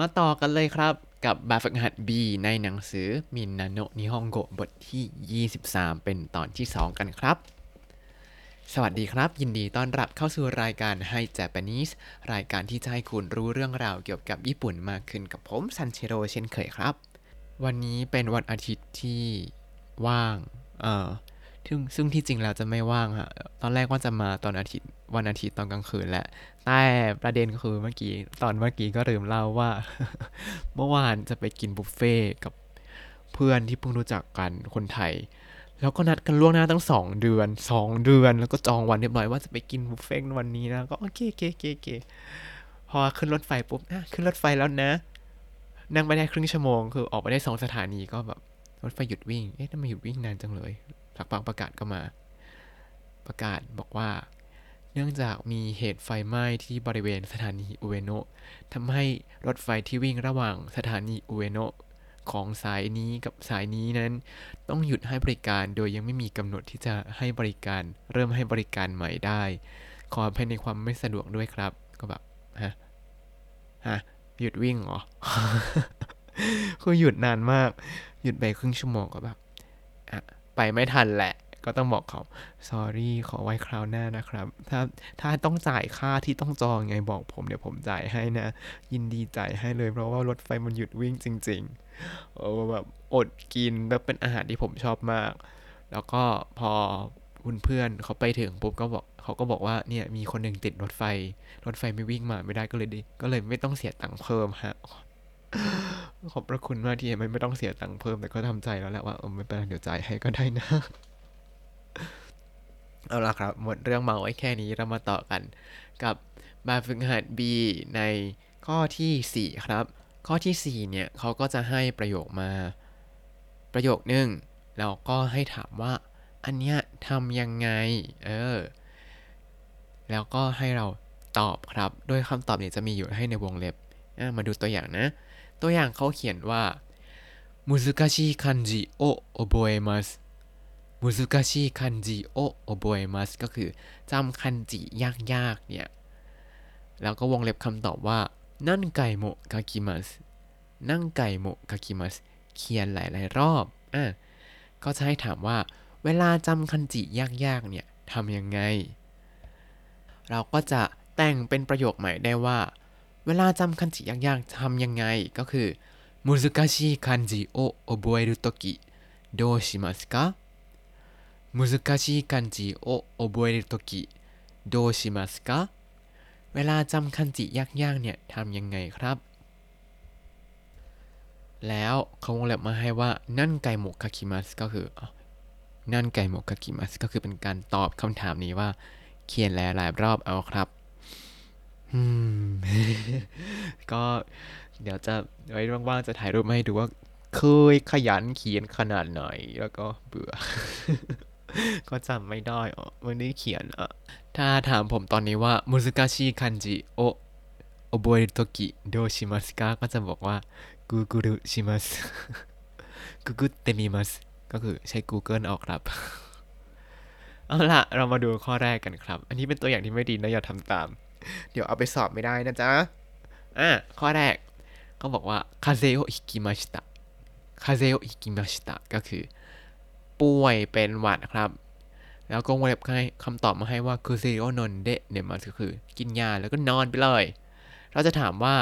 มาต่อกันเลยครับกับแบบฝึกหัด B ในหนังสือみんなの日本語บทที่ 23 เป็นตอนที่ 2 กันครับ สวัสดีครับ ยินดีต้อนรับเข้าสู่รายการให้ Japanese รายการที่จะให้คุณรู้เรื่องราวเกี่ยวกับญี่ปุ่นมากขึ้นกับผมซันเชโรเช่นเคยครับ วันนี้เป็นวันอาทิตย์ที่ว่าง เออ ซึ่งซึ่งที่จริงแล้วจะไม่ว่างฮะ ตอนแรกว่าจะมาตอนอาทิตย์วันอาทิตย์ตอนกลางคืนแหละ แต่ประเด็นคือเมื่อกี้ตอนเมื่อกี้ก็ลืมเล่าว่า เมื่อวานจะไปกินบุฟเฟ่กับเพื่อนที่เพิ่งรู้จักกันคนไทย แล้วก็นัดกันล่วงหน้าตั้งสองเดือนสองเดือน แล้วก็จองวันเรียบร้อยว่าจะไปกินบุฟเฟ่วันนี้นะ ก็โอเคเคเคเคพอขึ้นรถไฟปุ๊บอะขึ้นรถไฟแล้วนะ นั่งไปได้ครึ่งชั่วโมง คือออกไปได้สองสถานีก็แบบรถไฟหยุดวิ่ง เอ๊ะทำไมหยุดวิ่งนานจังเลย สักพักประกาศก็มา ประกาศบอกว่า เนื่องจากมีเหตุไฟไหม้ที่บริเวณสถานีอุเอโนะทำให้รถไฟที่วิ่งระหว่างสถานีอุเอโนะของสายนี้กับสายนี้นั้น ต้องหยุดให้บริการโดยยังไม่มีกำหนดที่จะให้บริการ เริ่มให้บริการใหม่ได้ ขออภัยในความไม่สะดวกด้วยครับ ก็แบบฮะฮะหยุดวิ่งเหรอคือหยุดนานมาก หยุดไปครึ่งชั่วโมงก็แบบอะ ไปไม่ทันแหละ ก็ต้องบอกเขา sorry ขอไว้คราวหน้านะครับ ถ้าถ้าต้องจ่ายค่าที่ต้องจองไงบอกผมเดี๋ยวผมจ่ายให้นะ ยินดีจ่ายให้เลยเพราะว่ารถไฟมันหยุดวิ่งจริงๆโอ้แบบอดกินแบบเป็นอาหารที่ผมชอบมาก แล้วก็พอคุณเพื่อนเขาไปถึงปุ๊บก็บอกเขาก็บอกว่าเนี่ยมีคนหนึ่งติดรถไฟ รถไฟไม่วิ่งมาไม่ได้ก็เลยดิก็เลยไม่ต้องเสียตังค์เพิ่มฮะ ขอบพระคุณมากที่ไม่ไม่ต้องเสียตังค์เพิ่มแต่ก็ทำใจแล้วแหละว่าเออไม่เป็นไรเดี๋ยวจ่ายให้ก็ได้นะ เอาละครับ หมดเรื่องเมาไว้แค่นี้เรามาต่อกัน กับแบบฝึกหัด B ในข้อทีสี่4 ครับ ข้อทีสี่ 4 เนี่ยเขาก็จะให้ประโยคมา ประโยคนึงแล้วก็ให้ถามว่า อันเนี้ยทำยังไง เออ แล้วก็ให้เราตอบครับ โดยคำตอบเนี่ยจะมีอยู่ให้ในวงเล็บ มาดูตัวอย่างนะ ตัวอย่างเขาเขียนว่า難しい漢字を覚えます難しい漢字を覚えますก็คือจำคันจิยากๆ เนี่ย แล้วก็วงเล็บคำตอบว่า何回も書きます何回も書きますเขียนหลายๆรอบอ่ะก็จะให้ถามว่า เวลาจำคันจิยากๆ เนี่ยทำยังไง เราก็จะแต่งเป็นประโยคใหม่ได้ว่า เวลาจำคันจิยากๆทำยังไง ก็คือ難しい漢字を覚えるときどうしますか難しい漢字を覚えるときどうしますかเวลาจำคันจิยากๆเนี่ยทำยังไงครับ แล้วเขาวงเล็บมาให้ว่านั่นไกโมคาคิมัสก็คืออ๋อนั่นไกโมคาคิมัสก็คือเป็นการตอบคำถามนี้ว่า เขียนหลายๆรอบเอาครับ อืม ก็เดี๋ยวจะไว้ว่างๆจะถ่ายรูปมาให้ดูว่า เคยขยันเขียนขนาดไหน แล้วก็เบื่อ ก็จำไม่ได้อ๋อไม่ได้เขียนอะ ถ้าถามผมตอนนี้ว่ามุสกาชิคันจิโอโอบเรโตกิโดชิมัสกาก็จะบอกว่าググるします ググってみますก็คือใช้ Google ออกครับเอาล่ะเรามาดูข้อแรกกันครับ อันนี้เป็นตัวอย่างที่ไม่ดีนะอย่าทำตาม เดี๋ยวเอาไปสอบไม่ได้นะจ๊ะ อะ ข้อแรกเขาบอกว่า風邪を引きました 風邪を引きましたก็คือ ป่วยเป็นหวัดครับ แล้วก็วงเล็บให้คำตอบมาให้ว่า薬を飲んで寝ます ก็คือ กินยาแล้วก็นอนไปเลย เราจะถามว่า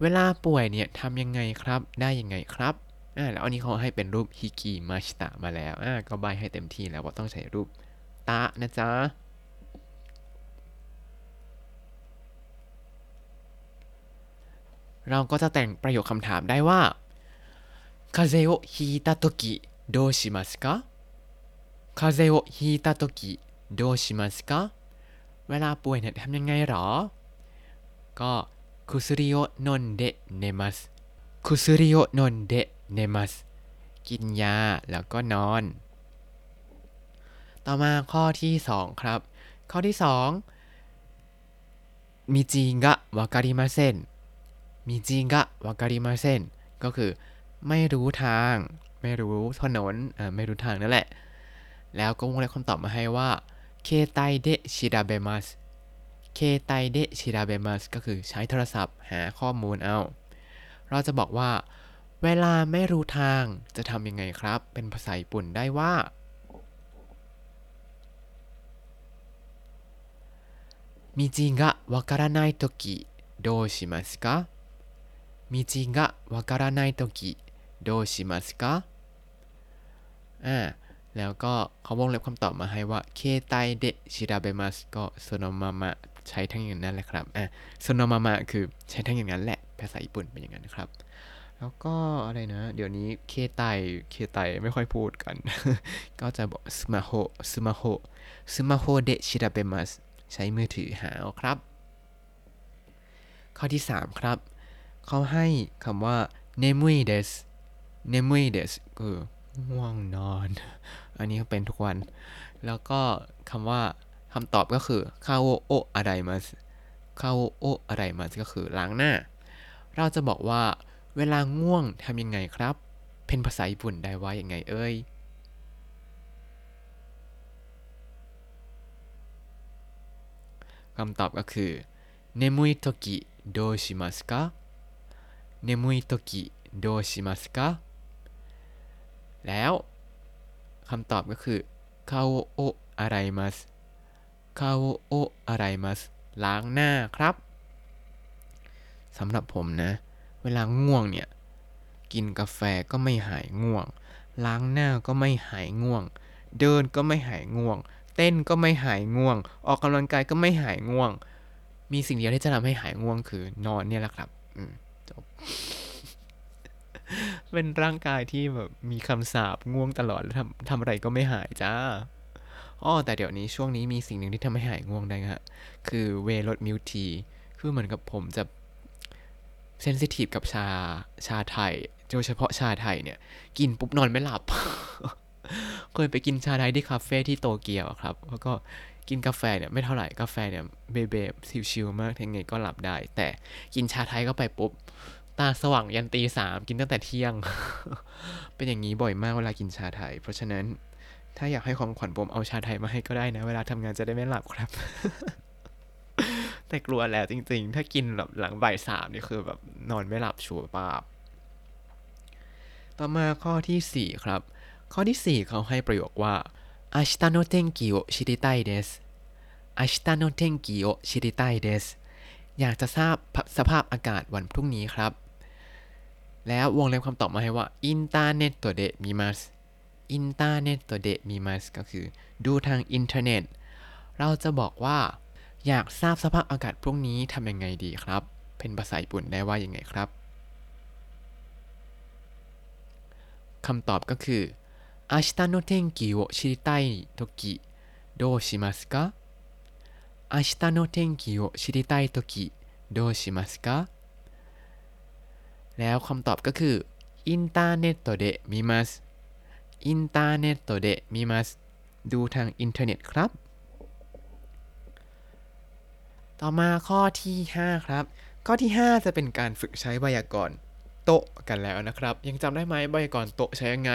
เวลาป่วยเนี่ยทำยังไงครับ ได้ยังไงครับอ่าแล้วอันนี้เขาให้เป็นรูปฮิกิมาชิตะมาแล้วอ่าก็ใบให้เต็มที่แล้วว่าต้องใช้รูปตะนะจ๊ะ เราก็จะแต่งประโยคคำถามได้ว่า風邪をひいたときどうしますか風邪をひいたときどうしますかเวลาป่วยเนี่ยทำยังไงหรอ ก็คุซุริโอนนเดเนมัสคุซุริโอนนเดเนมัสกินยาแล้วก็นอน ต่อมาข้อที่ 2 ครับ ข้อที่ 2มิจิงะวาการิมาเซน มิจิงะวาการิมาเซนก็คือ ไม่รู้ทาง ไม่รู้ถนนอ่าไม่รู้ทางนั่นแหละ แล้วก็วงเล็บคำตอบมาให้ว่าเคไตเดชิดาเบมัสเคไตเดชิดาเบมัสก็คือใช้โทรศัพท์หาข้อมูลเอา เราจะบอกว่า เวลาไม่รู้ทางจะทำยังไงครับ เป็นภาษาญี่ปุ่นได้ว่า 道がわからないときどうしますか 道がわからないとき、どうしますかอ่าแล้วก็เขาวงเล็บคำตอบมาให้ว่าケータイで調べますก็そのままใช้ทั้งอย่างนั้นแหละครับอ่าそのままคือใช้ทั้งอย่างนั้นแหละ ภาษาญี่ปุ่นเป็นอย่างนั้นครับ แล้วก็อะไรนะ เดี๋ยวนี้ケータイ ケータイไม่ค่อยพูดกัน ก็จะบอกスマホ スマホสมาโฮเดชิราเบมัสใช้มือถือหาครับ ข้อที่ 3 ครับ เขาให้คำว่า nemui des nemui des คือง่วงนอน อันนี้ก็เป็นทุกวัน แล้วก็คำว่าคำตอบก็คือคาโอโออะไรมัสคาโอโออะไรมัสก็คือล้างหน้า เราจะบอกว่า เวลาง่วงทำยังไงครับ เป็นภาษาญี่ปุ่นได้ว่าอย่างไงเอ่ย คำตอบก็คือ 眠い時どうしますか 眠い時どうしますかแล้วคำตอบก็คือ顔を洗います顔を洗いますล้างหน้าครับสำหรับผมนะ เวลาง่วงเนี่ย กินกาแฟก็ไม่หายง่วง ล้างหน้าก็ไม่หายง่วง เดินก็ไม่หายง่วง เต้นก็ไม่หายง่วง ออกกำลังกายก็ไม่หายง่วง มีสิ่งเดียวที่จะทำให้หายง่วงคือนอนเนี่ยแหละครับ อืม จบ เป็นร่างกายที่แบบมีคำสาปง่วงตลอดแล้วทำทำอะไรก็ไม่หายจ้าอ้อแต่เดี๋ยวนี้ช่วงนี้มีสิ่งหนึ่งที่ทำให้หายง่วงได้ฮะ คือเวลดมิวที คือเหมือนกับผมจะเซนซิทีฟกับชาชาไทยโดยเฉพาะชาไทยเนี่ย กินปุ๊บนอนไม่หลับ เคยไปกินชาไทยที่คาเฟ่ที่โตเกียวครับ แล้วก็กินกาแฟเนี่ยไม่เท่าไหร่กาแฟเนี่ยเบเบชิวๆมากยังไงก็หลับได้ แต่กินชาไทยก็ไปปุ๊บตาสว่างยันตีสามกินตั้งแต่เที่ยง เป็นอย่างนี้บ่อยมากเวลากินชาไทย เพราะฉะนั้นถ้าอยากให้ของขวัญผมเอาชาไทยมาให้ก็ได้นะ เวลาทำงานจะได้ไม่หลับครับ แต่กลัวแล้วจริง ๆ ถ้ากินแบบหลังบ่ายสามนี่คือแบบนอนไม่หลับชัวร์ป้าบ ต่อมาข้อที่4ครับ ข้อที่4เขาให้ประโยคว่า 明日の天気を知りたいです明日の天気を知りたいですอยากจะทราบสภาพอากาศวันพรุ่งนี้ครับ แล้ววงเล็บคำตอบมาให้ว่าอินเทอร์เน็ตตัวเดมีมัสอินเทอร์เน็ตตัวเดมีมัสก็คือ ดูทางอินเทอร์เน็ต เราจะบอกว่า อยากทราบสภาพอากาศพรุ่งนี้ทำยังไงดีครับ เป็นภาษาญี่ปุ่นได้ว่ายังไงครับ คำตอบก็คือ 明日の天気を知りたいときどうしますか明日の天気を知りたいときどうしますかแล้วคำตอบก็คืออินเทอร์เน็ตเดมิมัสอินเทอร์เน็ตเดมิมัสดูทางอินเทอร์เน็ตครับ ต่อมาข้อที่ 5 ครับ ข้อที่ 5 จะเป็นการฝึกใช้ไวยากรณ์โตะกันแล้วนะครับ ยังจำได้ไหมไวยากรณ์โตะใช้ยังไง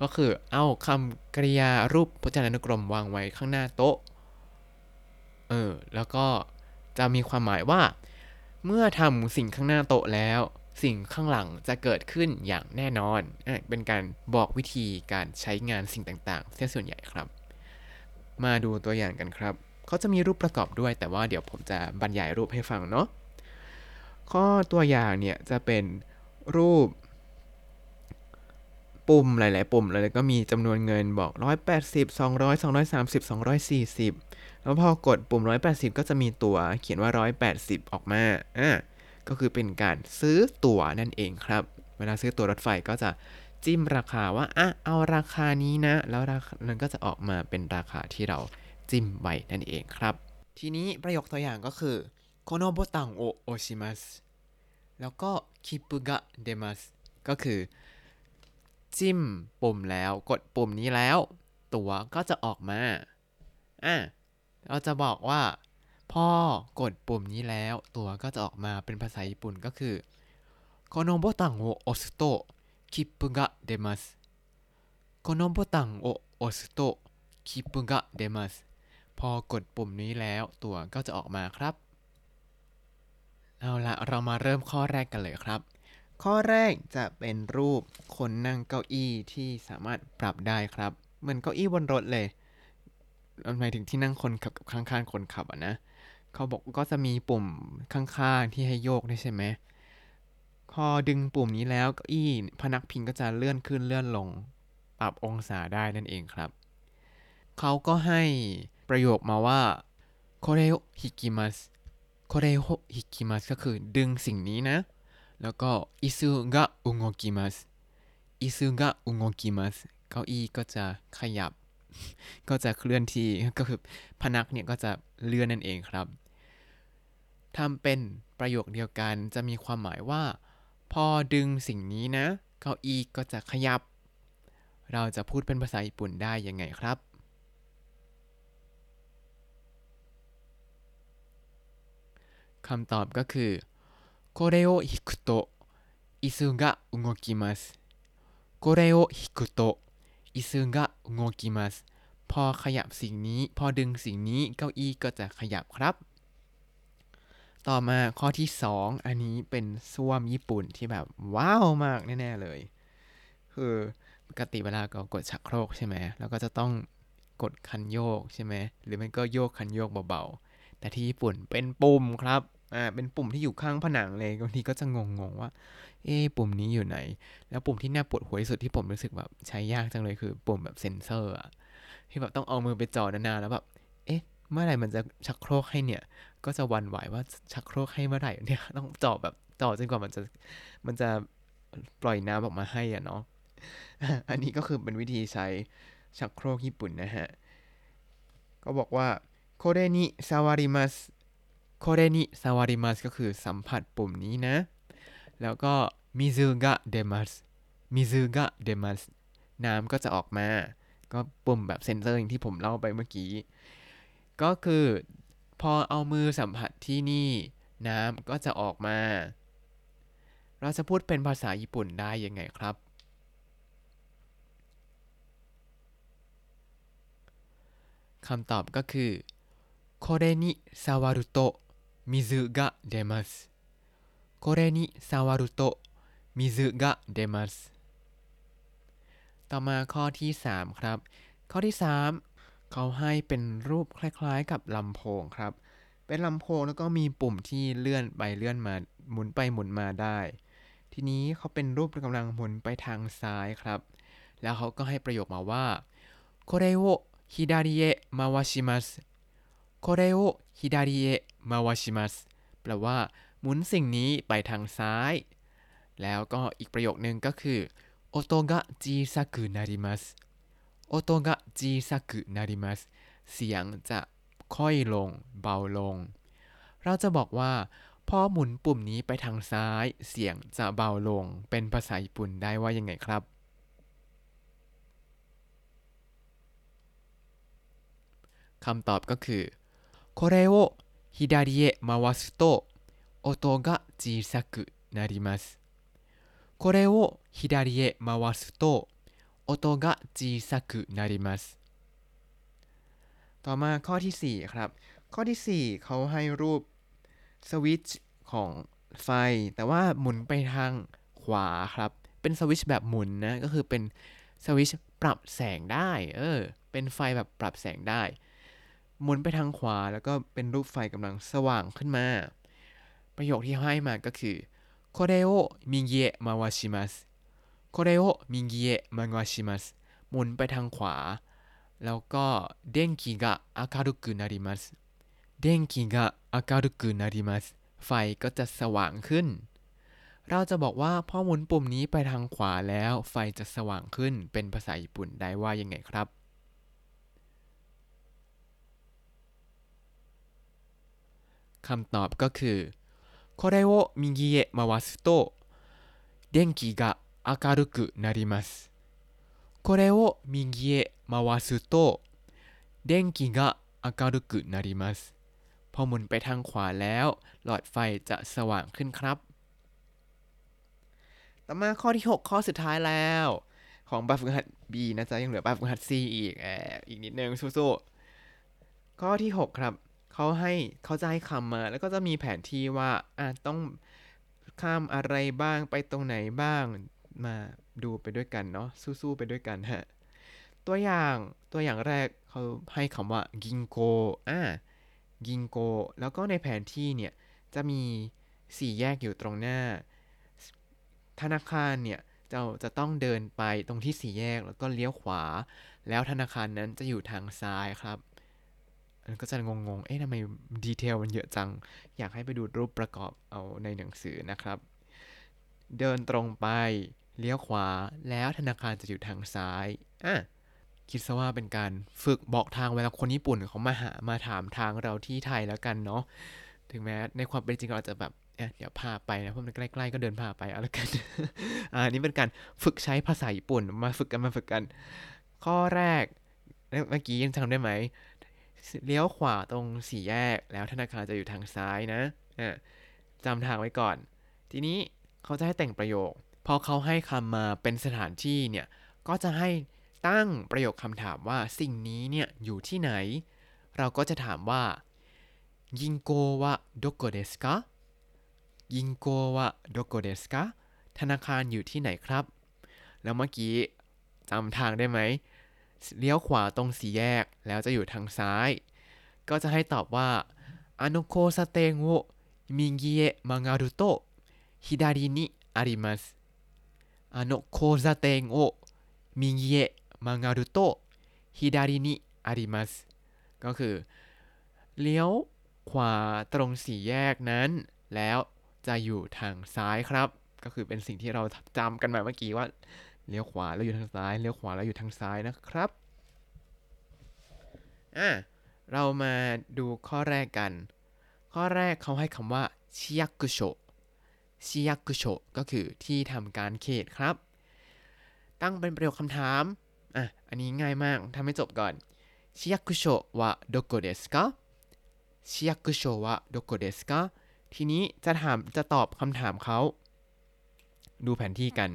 ก็คือเอาคำกริยารูปพจนานุกรมวางไว้ข้างหน้าโต๊ะ เออ แล้วก็จะมีความหมายว่า เมื่อทำสิ่งข้างหน้าโต๊ะแล้ว สิ่งข้างหลังจะเกิดขึ้นอย่างแน่นอนอะเป็นการบอกวิธีการใช้งานสิ่งต่างๆเส้นส่วนใหญ่ครับ มาดูตัวอย่างกันครับ เขาจะมีรูปประกอบด้วย แต่ว่าเดี๋ยวผมจะบรรยายรูปให้ฟังเนาะ ข้อตัวอย่างเนี่ยจะเป็นรูป ปุ่มหลาย ๆ ปุ่มเลยก็มีจำนวนเงินบอก 180 200 230 240 แล้วพอกดปุ่ม 180 ก็จะมีตัวเขียนว่า 180 ออกมาอ่าก็คือเป็นการซื้อตั๋วนั่นเองครับ เวลาซื้อตั๋วรถไฟก็จะจิ้มราคาว่าอะเอาราคานี้นะ แล้วราคานั้นก็จะออกมาเป็นราคาที่เราจิ้มไว้นั่นเองครับ ทีนี้ประโยคตัวอย่างก็คือโคโนโบตังโอโอชิมัสแล้วก็คิปุกะเดมัสก็คือ จิ้มปุ่มแล้วกดปุ่มนี้แล้ว ตั๋วก็จะออกมา อ่ะ เราจะบอกว่าพอกดปุ่มนี้แล้ว ตั๋วก็จะออกมาเป็นภาษาญี่ปุ่นก็คือこのボタンを押すと切符が出ますこのボタンを押すと切符が出ますพอกดปุ่มนี้แล้ว ตั๋วก็จะออกมาครับ เอาละเรามาเริ่มข้อแรกกันเลยครับ ข้อแรกจะเป็นรูปคนนั่งเก้าอี้ที่สามารถปรับได้ครับ เหมือนเก้าอี้บนรถเลยหมายถึงที่นั่งคนขับกับข้างๆคนขับอะนะเขาบอกก็จะมีปุ่มข้างๆที่ให้โยกได้ใช่ไหมพอดึงปุ่มนี้แล้วเก้าอี้พนักพิงก็จะเลื่อนขึ้นเลื่อนลง ปรับองศาได้นั่นเองครับเขาก็ให้ประโยคมาว่าโคเรโอฮิกิมัสโคเรโอฮิกิมัสก็คือดึงสิ่งนี้นะ แล้วก็อิซุกะอุโงกิมัสอิซุกะอุโงกิมัสเก้าอี้ก็จะขยับ ก็จะเคลื่อนที่ก็คือพนักเนี่ยก็จะเลื่อนนั่นเองครับทำเป็นประโยคเดียวกันจะมีความหมายว่า พอดึงสิ่งนี้นะ เก้าอี้ก็จะขยับ เราจะพูดเป็นภาษาญี่ปุ่นได้ยังไงครับคำตอบก็คือ これを引くと椅子が動きますこれを引くと椅子が動きますพอขยับสิ่งนี้ พอดึงสิ่งนี้เก้าอี้ก็จะขยับครับ ต่อมาข้อที่ 2 อันนี้เป็นส้วมญี่ปุ่นที่แบบว้าวมากแน่ๆเลย คือปกติเวลาเรากดชักโครกใช่ไหมแล้วก็จะต้องกดคันโยกใช่ไหมหรือมันก็โยกคันโยกเบาๆ แต่ที่ญี่ปุ่นเป็นปุ่มครับ อ่าเป็นปุ่มที่อยู่ข้างผนังเลยบางทีก็จะงงๆว่า เอ๊ปุ่มนี้อยู่ไหน แล้วปุ่มที่น่าปวดหัวที่สุดที่ผมรู้สึกแบบใช้ยากจังเลยคือปุ่มแบบเซ็นเซอร์อะที่แบบต้องเอามือไปจ่อนานๆแล้วแบบเอ๊ะเมื่อไหร่มันจะชักโครกให้เนี่ย ก็จะวันไหวว่าชักโครกให้เมื่อไหร่เนี่ยต้องจ่อแบบจ่อจนกว่ามันจะมันจะปล่อยน้ำออกมาให้อะเนาะอันนี้ก็คือเป็นวิธีใช้ชักโครกญี่ปุ่นนะฮะ ก็บอกว่าโคเรนิซาวาริมัส โคเรนิซาวาริมัสก็คือสัมผัสปุ่มนี้นะ แล้วก็มิซูกะเดมัสมิซูกะเดมัสน้ำก็จะออกมา ก็ปุ่มแบบเซนเซอร์อย่างที่ผมเล่าไปเมื่อกี้ ก็คือพอเอามือสัมผัสที่นี่ น้ำก็จะออกมา เราจะพูดเป็นภาษาญี่ปุ่นได้ยังไงครับ คำตอบก็คือこれに触ると 水が出ますこれに触ると水が出ますต่อมาข้อที่ 3 ครับ ข้อที่ 3 เขาให้เป็นรูปคล้ายๆ กับลำโพงครับ เป็นลำโพงแล้วก็มีปุ่มที่เลื่อนไปเลื่อนมาหมุนไปหมุนมาได้ ทีนี้เขาเป็นรูปกำลังหมุนไปทางซ้ายครับ แล้วเขาก็ให้ประโยคมาว่าこれを左へ回します โคเรโอฮิดาริเอมาวาชิมัสแปลว่า หมุนสิ่งนี้ไปทางซ้าย แล้วก็อีกประโยคนึงก็คือโอโตกะจีซักุนาริมัสโอโตะจีซักุนาริมัสเสียงจะค่อยลง เบาลง เราจะบอกว่า พอหมุนปุ่มนี้ไปทางซ้าย เสียงจะเบาลง เป็นภาษาญี่ปุ่นได้ว่ายังไงครับ คำตอบก็คือ これを左へ回すと音が小さくなりますこれを左へ回すと音が小さくなりますต่อมาข้อที่ 4 ครับ ข้อที่ 4 เขาให้รูปสวิตช์ของไฟ แต่ว่าหมุนไปทางขวาครับ เป็นสวิตช์แบบหมุนนะ ก็คือเป็นสวิตช์ปรับแสงได้ เออ เป็นไฟแบบปรับแสงได้ หมุนไปทางขวาแล้วก็เป็นรูปไฟกำลังสว่างขึ้นมา ประโยคที่ให้มาก็คือこれを右へ回しますこれを右へ回しますหมุนไปทางขวา แล้วก็電気が明るくなります電気が明るくなりますไฟก็จะสว่างขึ้น เราจะบอกว่าพอหมุนปุ่มนี้ไปทางขวาแล้ว ไฟจะสว่างขึ้น เป็นภาษาญี่ปุ่นได้ว่ายังไงครับ คำตอบก็คือこれを右へ回すと電気が明るくなりますこれを右へ回すと電気が明るくなりますพอหมุนไปทางขวาแล้ว หลอดไฟจะสว่างขึ้นครับ ต่อมาข้อที่ 6 ข้อสุดท้ายแล้ว ของแบบฝึกหัด B นะจ๊ะ ยังเหลือแบบฝึกหัด C อีกแอบอีกนิดนึงสู้ๆข้อที่ 6 ครับ เขาให้เขาจะให้คำมาแล้วก็จะมีแผนที่ว่าอะต้องข้ามอะไรบ้างไปตรงไหนบ้างมาดูไปด้วยกันเนาะสู้ๆไปด้วยกันฮะตัวอย่างตัวอย่างแรกเขาให้คำว่ากิงโกอ่ากิงโกแล้วก็ในแผนที่เนี่ยจะมีสี่แยกอยู่ตรงหน้า ธนาคารเนี่ยจะจะต้องเดินไปตรงที่สี่แยกแล้วก็เลี้ยวขวา แล้วธนาคารนั้นจะอยู่ทางซ้ายครับ มันก็จะงงๆ เอ๊ะทำไมดีเทลมันเยอะจัง อยากให้ไปดูรูปประกอบเอาในหนังสือนะครับ เดินตรงไป เลี้ยวขวา แล้วธนาคารจะอยู่ทางซ้าย อะ คิดซะว่าเป็นการฝึกบอกทางเวลาคนญี่ปุ่นเขามาหา มาถามทางเราที่ไทยแล้วกันเนาะ ถึงแม้ในความเป็นจริงเราจะแบบเเดี๋ยวพาไปนะเพราะมันใกล้ๆก็เดินพาไปเอาละกันอ่านี่เป็นการฝึกใช้ภาษาญี่ปุ่น มาฝึกกันมาฝึกกัน ข้อแรก เมื่อกี้ยังจำได้ไหม เลี้ยวขวาตรงสี่แยก แล้วธนาคารจะอยู่ทางซ้ายนะจำทางไว้ก่อน ทีนี้เขาจะให้แต่งประโยค พอเขาให้คำมาเป็นสถานที่เนี่ย ก็จะให้ตั้งประโยคคำถามว่าสิ่งนี้เนี่ยอยู่ที่ไหน เราก็จะถามว่ายิงโกวะโดโกเดสกะยิงโกวะโดโกเดสกะธนาคารอยู่ที่ไหนครับ แล้วเมื่อกี้จำทางได้ไหม เลี้ยวขวาตรงสี่แยกแล้วจะอยู่ทางซ้าย ก็จะให้ตอบว่าあの交差点を右へ曲がると左にありますあの交差点を右へ曲がると左にありますก็คือ เลี้ยวขวาตรงสี่แยกนั้น แล้วจะอยู่ทางซ้ายครับ ก็คือเป็นสิ่งที่เราจำกันมาเมื่อกี้ว่า เลี้ยวขวาแล้วอยู่ทางซ้าย เลี้ยวขวาแล้วอยู่ทางซ้ายนะครับ อะ เรามาดูข้อแรกกัน ข้อแรกเขาให้คำว่าชิยักุโชชิยักุโชก็คือที่ทำการเขตครับ ตั้งเป็นประโยคคำถาม อะ อันนี้ง่ายมากทำให้จบก่อนชิยักุโชวะโดโกเดสกะชิยักุโชวะโดโกเดสกะทีนี้จะถามจะตอบคำถามเขา ดูแผนที่กัน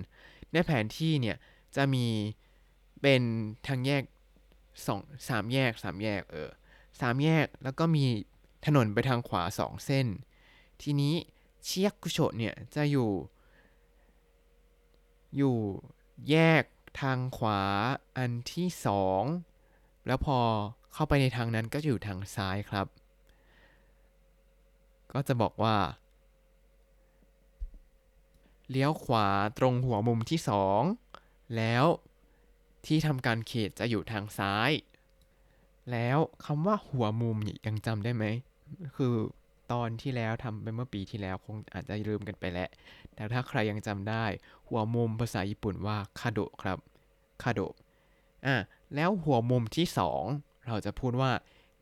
ในแผนที่เนี่ยจะมีเป็นทางแยกสองสามแยกสามแยกเออสามแยกแล้วก็มีถนนไปทางขวาสองเส้น ทีนี้เชียกุโชเนี่ยจะอยู่ อยู่แยกทางขวาอันที่สองแล้วพอเข้าไปในทางนั้นก็จะอยู่ทางซ้ายครับ ก็จะบอกว่า เลี้ยวขวาตรงหัวมุมที่สองแล้วที่ทำการเขตจะอยู่ทางซ้าย แล้วคำว่าหัวมุมยังจำได้ไหม คือตอนที่แล้วทำไปเมื่อปีที่แล้วคงอาจจะลืมกันไปแล้ว แต่ถ้าใครยังจำได้ หัวมุมภาษาญี่ปุ่นว่าคาโดะครับคาโดะอะแล้วหัวมุมที่สองเราจะพูดว่า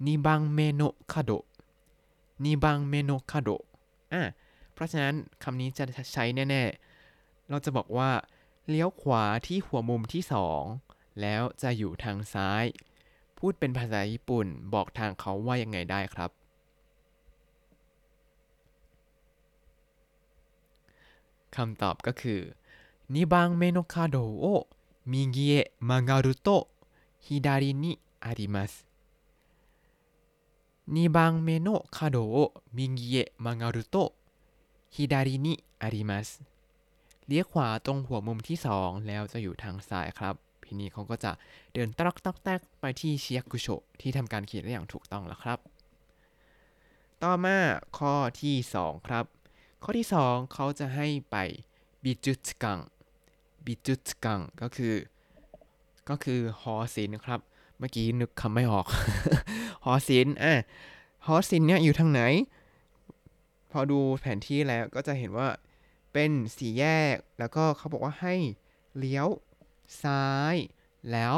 2番目の角 2番目の角 อะ ราะฉะนั้นคำนี้จะใช้แน่ ๆ เราจะบอกว่า เลี้ยวขวาที่หัวมุมที่สองแล้วจะอยู่ทางซ้าย พูดเป็นภาษาญี่ปุ่นบอกทางเขาว่ายังไงได้ครับ คำตอบก็คือ2番目の角を右へ曲がると左にあります2番目の角を右へ曲がると ฮิดารินิอาริมัสเลี้ยวขวาตรงหัวมุมที่ 2 แล้วจะอยู่ทางซ้ายครับพี่นี่เขาก็จะเดินตรอกตอกแตกไปที่เชิยกุโชที่ทำการเขียนได้อย่างถูกต้องแล้วครับ ต่อมาข้อที่ 2 ครับ ข้อที่ 2 เขาจะให้ไปบิจุตกังบิจุตกังก็คือ ก็คือหอศิลป์ครับ เมื่อกี้นึกคำไม่ออก หอศิลป์อะหอศิลป์เนี่ยอยู่ทางไหน พอดูแผนที่แล้วก็จะเห็นว่าเป็นสี่แยก แล้วก็เขาบอกว่าให้เลี้ยวซ้าย แล้ว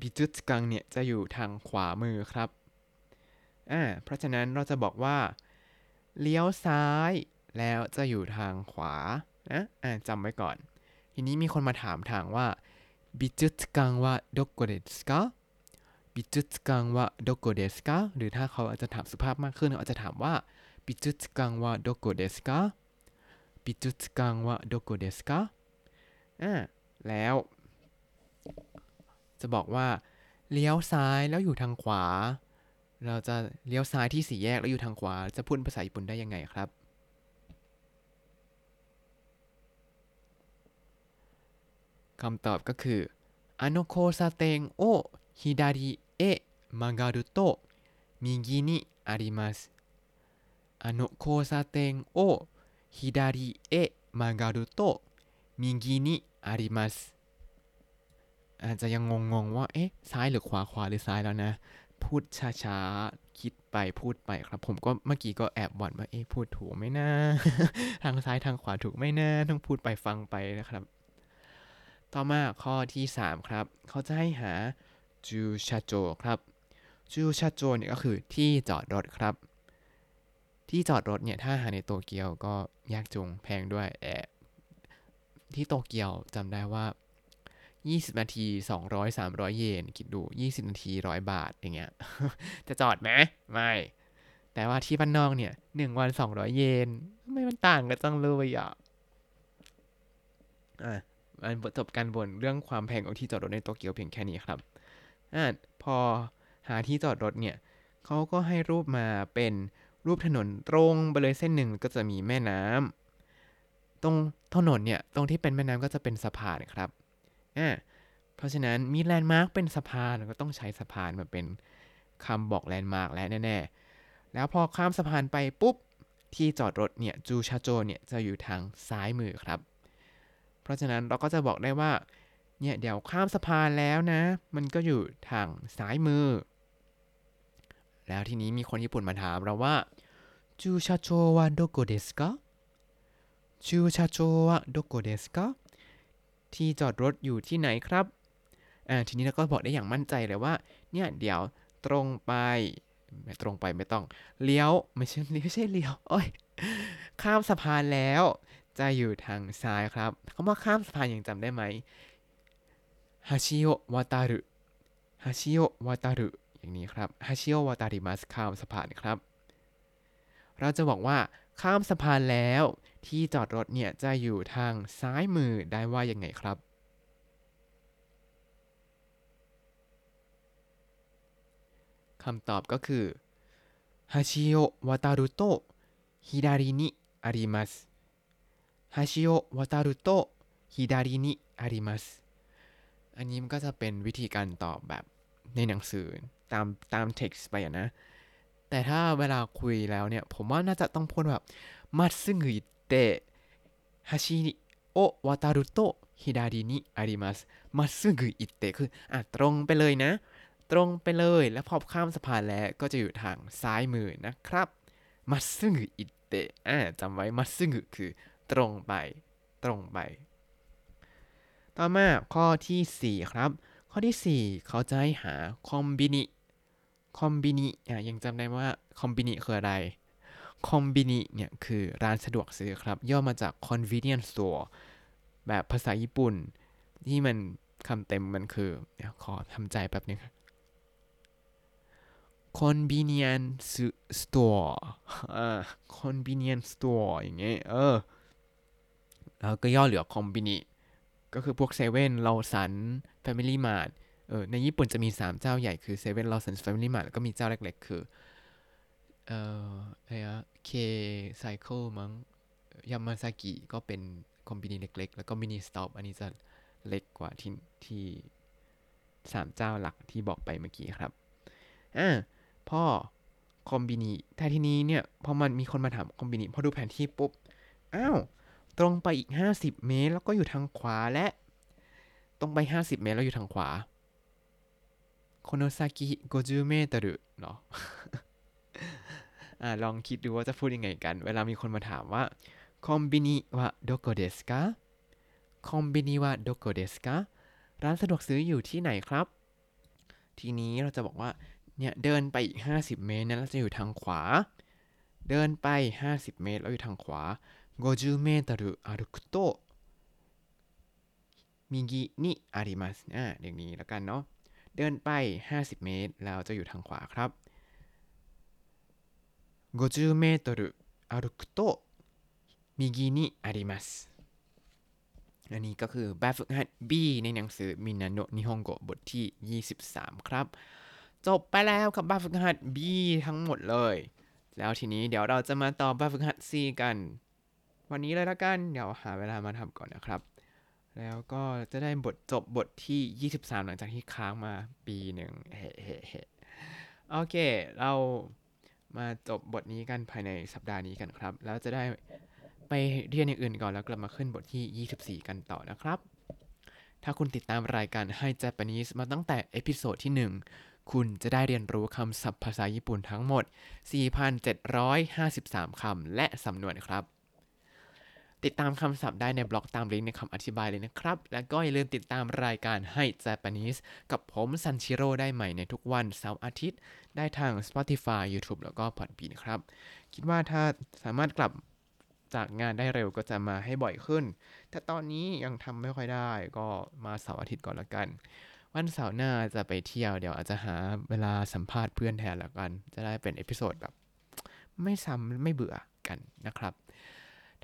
บิจุตกังเนี่ยจะอยู่ทางขวามือครับ อ่า เพราะฉะนั้นเราจะบอกว่า เลี้ยวซ้ายแล้วจะอยู่ทางขวา นะ อ่าจำไว้ก่อน ทีนี้มีคนมาถามทางว่าบิจุตกังว่าโดโกเดสกาบิจุตกังว่าโดโกเดสกาหรือถ้าเขาอาจจะถามสุภาพมากขึ้นเขาอาจจะถามว่า 美術館はどこですか美術館はどこですかอ่าแล้ว จะบอกว่า เลี้ยวซ้ายแล้วอยู่ทางขวา เราจะเลี้ยวซ้ายที่สี่แยกแล้วอยู่ทางขวา จะพูดภาษาญี่ปุ่นได้ยังไงครับ คำตอบก็คืออนุโคあの交差点を左へ曲がると右にありますあの交差点を左へ曲がると右にありますอาจจะยังงงๆว่า เอ๊ะ ซ้ายหรือขวา ขวาหรือซ้ายแล้วนะ พูดช้าๆ คิดไปพูดไปครับ ผมก็เมื่อกี้ก็แอบหวั่นว่า เอ๊ะ พูดถูกไหมนะ ทางซ้ายทางขวาถูกไหมนะ ต้องพูดไปฟังไปนะครับ ต่อมาข้อที่ 3 ครับ เขาจะให้หาจูชาโจครับ จูชาโจเนี่ยก็คือที่จอดรถครับ ที่จอดรถเนี่ยถ้าหาในโตเกียวก็ยากจุงแพงด้วยแอบที่โตเกียวจำได้ว่า 20 นาที 200 300 เยน คิดดู 20 นาที 100 บาทอย่างเงี้ย จะจอดไหมไม่ แต่ว่าที่บ้านนอกเนี่ย 1 วัน 200 เยนทำไมมันต่างกันจังเลยอะอะมันจบการบ่นเรื่องความแพงของที่จอดรถในโตเกียวเพียงแค่นี้ครับอะพอหาที่จอดรถเนี่ยเขาก็ให้รูปมาเป็น รูปถนนตรงไปเลยเส้นหนึ่งก็จะมีแม่น้ำตรงถนนเนี่ยตรงที่เป็นแม่น้ำก็จะเป็นสะพานครับอ่าเพราะฉะนั้นมี landmark เป็นสะพานก็ต้องใช้สะพานมาเป็นคำบอก landmark แล้วแน่ๆ แล้วพอข้ามสะพานไปปุ๊บที่จอดรถเนี่ยจูชาโจเนี่ยจะอยู่ทางซ้ายมือครับ เพราะฉะนั้นเราก็จะบอกได้ว่าเนี่ยเดี๋ยวข้ามสะพานแล้วนะ มันก็อยู่ทางซ้ายมือ แล้วทีนี้มีคนญี่ปุ่นมาถามเราว่า จูชาโจวะโดโกเดสกะจูชาโจวะโดโกเดสกะที่จอดรถอยู่ที่ไหนครับอ่าทีนี้เราก็บอกได้อย่างมั่นใจเลยว่า เนี่ยเดี๋ยวตรงไป ไม่ตรงไปไม่ต้อง เลี้ยวไม่ใช่ไม่ใช่เลี้ยวโอ้ยข้ามสะพานแล้ว จะอยู่ทางซ้ายครับคำว่าข้ามสะพานยังจำได้ไหมฮาชิโอวาตารุฮาชิโอวาตารุอย่างนี้ครับฮาชิโอวาตาริมัสข้ามสะพานครับ เราจะบอกว่าข้ามสะพานแล้ว ที่จอดรถเนี่ยจะอยู่ทางซ้ายมือได้ว่ายังไงครับ คำตอบก็คือ橋を渡ると左にあります 橋を渡ると左にあります อันนี้มันก็จะเป็นวิธีการตอบแบบในหนังสือตามตามเท็กซ์ไปอะนะ แต่ถ้าเวลาคุยแล้วเนี่ย ผมว่าน่าจะต้องพูดแบบまっすぐ行って橋を渡ると左にあります まっすぐ行って คืออะตรงไปเลยนะ ตรงไปเลยแล้วพอข้ามสะพานแล้วก็จะอยู่ทางซ้ายมือนะครับมัตสึงอิเตะจำไว้มัตสึงคือตรงไป ตรงไป ต่อมาข้อที่ 4 ครับ ข้อที่ 4 เขาจะให้หาคอมบินิ คอมบินิอะยังจำได้ว่าคอมบินิคืออะไรคอมบินิเนี่ยคือร้านสะดวกซื้อครับ ย่อมาจาก convenience store แบบภาษาญี่ปุ่น ที่มันคำเต็มมันคือ เดี๋ยวขอทำใจแป๊บนึง convenience store อ่า convenience store อย่างเงี้ยเออ แล้วก็ย่อเหลือコンビニ ก็คือพวกเซเว่น Lawson Family Mart เออในญี่ปุ่นจะมี 3 เจ้าใหญ่คือเซเว่น Lawson Family Mart แล้วก็มีเจ้าเล็ก ๆ คือ เอ่ออะไรอะ K Circle มั้งยามาซากิก็เป็นコンビニ เล็ก ๆ แล้วก็ Ministop อันนี้จะเล็กกว่าที่ที่สามเจ้าหลักที่บอกไปเมื่อกี้ครับ อ่าพ่อคอมบินีแต่ทีนี้เนี่ย พอมันมีคนมาถามコンビニ พอดูแผนที่ปุ๊บ อ้าว ตรงไปอีก 50 เมตร แล้วก็อยู่ทางขวาและ ตรงไป 50 เมตรแล้วอยู่ทางขวา この先50メートル เนาะลองคิดดูว่าจะพูดยังไงกัน เวลามีคนมาถามว่าコンビニはどこですか コンビニはどこですか ร้านสะดวกซื้ออยู่ที่ไหนครับ ทีนี้เราจะบอกว่า เนี่ย เดินไปอีก 50 เมตรนั้นเราจะอยู่ทางขวา เดินไป 50 เมตรเราอยู่ทางขวา50メートル歩くと右にあります อ่าอย่างนี้แล้วกันเนาะ เดินไป 50 เมตร แล้วจะอยู่ทางขวาครับ50เมตร歩くと右にありますอันนี้ก็คือแบบฝึกหัด B ในหนังสือมินาโนะนิฮงโกบทที่ 23 ครับ จบไปแล้วกับแบบฝึกหัด B ทั้งหมดเลย แล้วทีนี้เดี๋ยวเราจะมาต่อแบบฝึกหัด C กัน วันนี้เลยละกัน เดี๋ยวหาเวลามาทำก่อนนะครับ แล้วก็จะได้บทจบบทที่ 23 หลังจากที่ค้างมาปีหนึ่งเฮ้เฮ้เฮ้โอเค เรามาจบบทนี้กันภายในสัปดาห์นี้กันครับ แล้วจะได้ไปเรียนอย่างอื่นก่อนแล้วกลับมาขึ้นบทที่ 24 กันต่อนะครับ ถ้าคุณติดตามรายการให้ Japanese มาตั้งแต่ episode ที่ 1 คุณจะได้เรียนรู้คำศัพท์ภาษาญี่ปุ่นทั้งหมด 4,753 คำและสำนวนครับ ติดตามคำศัพท์ได้ในบล็อกตามลิงก์ในคำอธิบายเลยนะครับ และก็อย่าลืมติดตามรายการให้ Japanese กับผมซันชิโร่ได้ใหม่ในทุกวันเสาร์อาทิตย์ ได้ทาง Spotify YouTube แล้วก็ Podbean ครับ คิดว่าถ้าสามารถกลับจากงานได้เร็วก็จะมาให้บ่อยขึ้น แต่ตอนนี้ยังทำไม่ค่อยได้ก็มาเสาร์อาทิตย์ก่อนละกัน วันเสาร์หน้าจะไปเที่ยวเดี๋ยวอาจจะหาเวลาสัมภาษณ์เพื่อนแทนละกัน จะได้เป็น episode แบบ ไม่ซ้ำไม่เบื่อกันนะครับ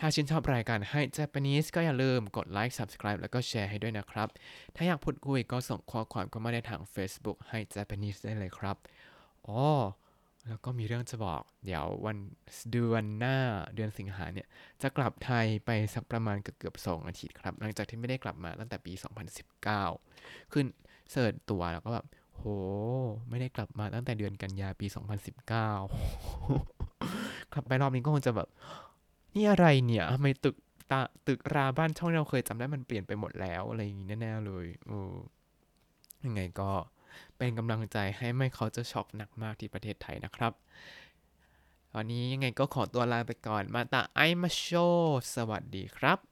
ถ้าชื่นชอบรายการให้ Japanese ก็อย่าลืมกดไลค์ Subscribe แล้วก็แชร์ให้ด้วยนะครับ ถ้าอยากพูดคุยก็ส่งข้อความเข้ามาได้ทาง Facebook ให้ Japanese ได้เลยครับอ๋อแล้วก็มีเรื่องจะบอก เดี๋ยววันเดือนหน้าเดือนสิงหาเนี่ย จะกลับไทยไปสักประมาณเกือบๆสองอาทิตย์ครับ หลังจากที่ไม่ได้กลับมาตั้งแต่ปี 2019 ขึ้นเสิร์ชตัวแล้วก็แบบโห ไม่ได้กลับมาตั้งแต่เดือนกันยาปี 2019 กลับไปรอบนี้ก็คงจะแบบ นี่อะไรเนี่ยทำไมตึกตาตึกราบ้านช่องเราเคยจำได้มันเปลี่ยนไปหมดแล้วอะไรอย่างงี้แน่ๆเลยโอ้ยังไงก็เป็นกำลังใจให้ไม่เขาจะช็อกหนักมากที่ประเทศไทยนะครับตอนนี้ยังไงก็ขอตัวลาไปก่อนมาตาไอมาโช สวัสดีครับ